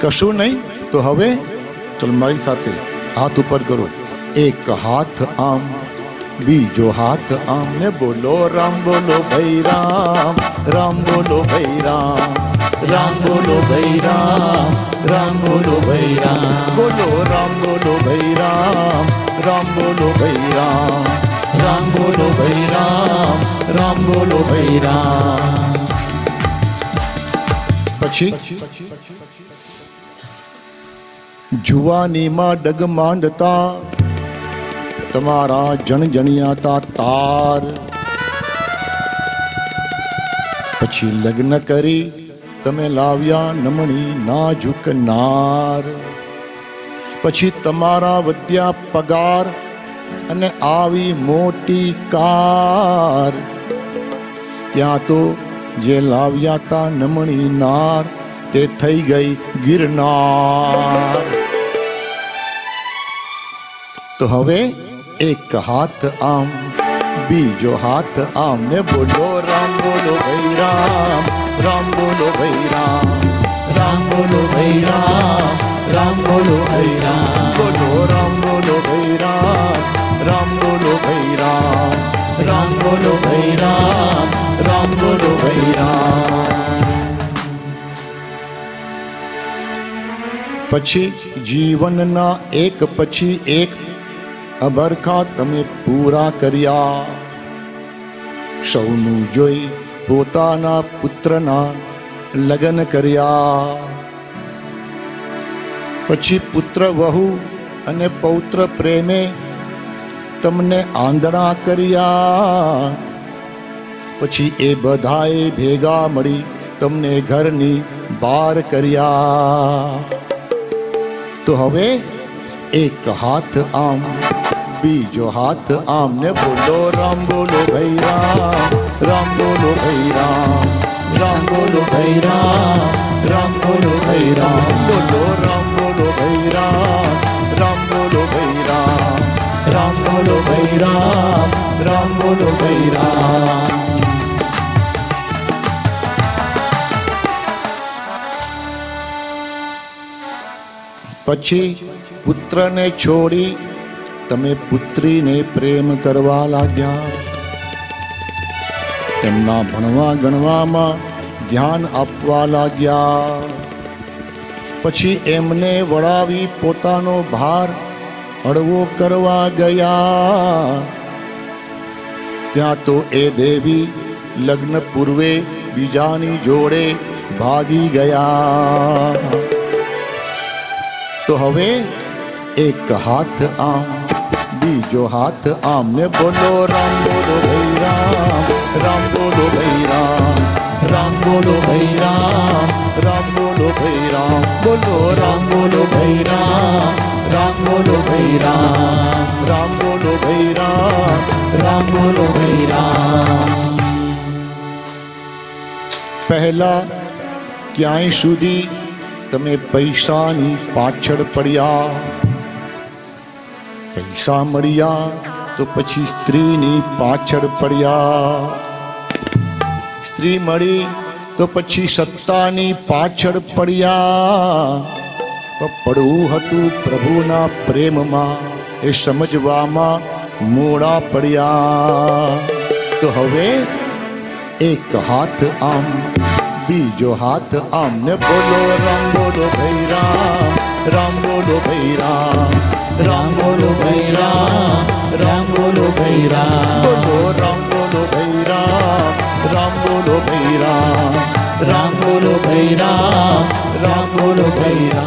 કશું નહીં તો હવે ચલ મારી સાથે હાથ ઉપર કરો એક હાથ આમ બીજો હાથ આમ ને બોલો રામ બોલો ભાઈ રામ રામ બોલો ભાઈ રામ રામ બોલો ભાઈ રામ રામ બોલો ભાઈ રામ બોલો રામ બોલો ભાઈ રામ રામ બોલો ભાઈ રામ રામ બોલો ભાઈ રામ રામ બોલો ભાઈ રામ પછી જુવાનીમાં ડગમાંડતા, તમારા જણજણિયાતા તાર. પછી લગ્ન કરી તમે લાવ્યા નમણી નાજુકનાર પછી તમારા વધ્યા પગાર અને આવી મોટી કાર. ત્યાં તો જે લાવ્યા તા નમણી નાર તે થઈ ગઈ ગિરનાર તો હવે એક હાથ આમ બીજો હાથ આમ ને બોલો રામ બોલો ભાઈ રામ રામ બોલો ભાઈ રામ રામ બોલો ભાઈ રામ રામ બોલો ભાઈ રામ બોલો રામ પછી જીવનના એક પછી એક અબરખા તમે પૂરા કર્યા. સૌનું જોઈ પોતાના પુત્રના લગ્ન કર્યા. પછી પુત્ર વહુ અને પૌત્ર પ્રેમે તમને આંધળા કર્યા. પછી એ બધાએ ભેગા મળી તમને ઘરની બહાર કર્યા. તો હવે એક હાથ આમ બીજો હાથ આમ ને બોલો રામ બોલો ભાઈ રામ રામ બોલો ભાઈ રામ રામ બોલો ભાઈ રામ રામ બોલો ભાઈ રામ બોલો રામ બોલો ભાઈ રામ રામ બોલો ભાઈ રામ રામ બોલો ભાઈ રામ રામ બોલો પછી પુત્રને છોડી તમે પુત્રીને પ્રેમ કરવા લાગ્યા તેમના ભણવા ગણવામાં ધ્યાન આપવા લાગ્યા પછી એમને વળાવી પોતાનો ભાર હળવો કરવા ગયા ત્યાં તો એ દેવી લગ્ન પૂર્વે બીજાની જોડે ભાગી ગયા તો હવે એક હાથ આમ બીજો હાથ આમ ને બોલો રામ બોલો ભાઈ રામ રામ બોલો ભાઈ રામ રામ બોલો ભાઈ રામ રામ બોલો ભાઈ રામ બોલો રામ બોલો ભાઈ રામ રામ બોલો ભાઈ રામ રામ બોલો ભાઈ રામ રામ બોલો ભાઈ રામ પહેલા ક્યાંય સુધી તમે પૈસાની પાછળ પડ્યા પૈસા મળ્યા તો પછી સ્ત્રીની પાછળ પડ્યા સ્ત્રી મળી તો પછી સત્તાની પાછળ પડ્યા તો પડવું હતું પ્રભુના પ્રેમમાં એ સમજવામાં મોડા પડ્યા તો હવે એક હાથ આમ बीजो हाथ आमने बोलो, राम बोलो भैरा राम बोलो भैरा राम बोलो भैरा राम बोलो भैरा बोलो, राम बोलो भैरा राम बोलो भैरा राम बोलो भैरा राम बोलो भैरा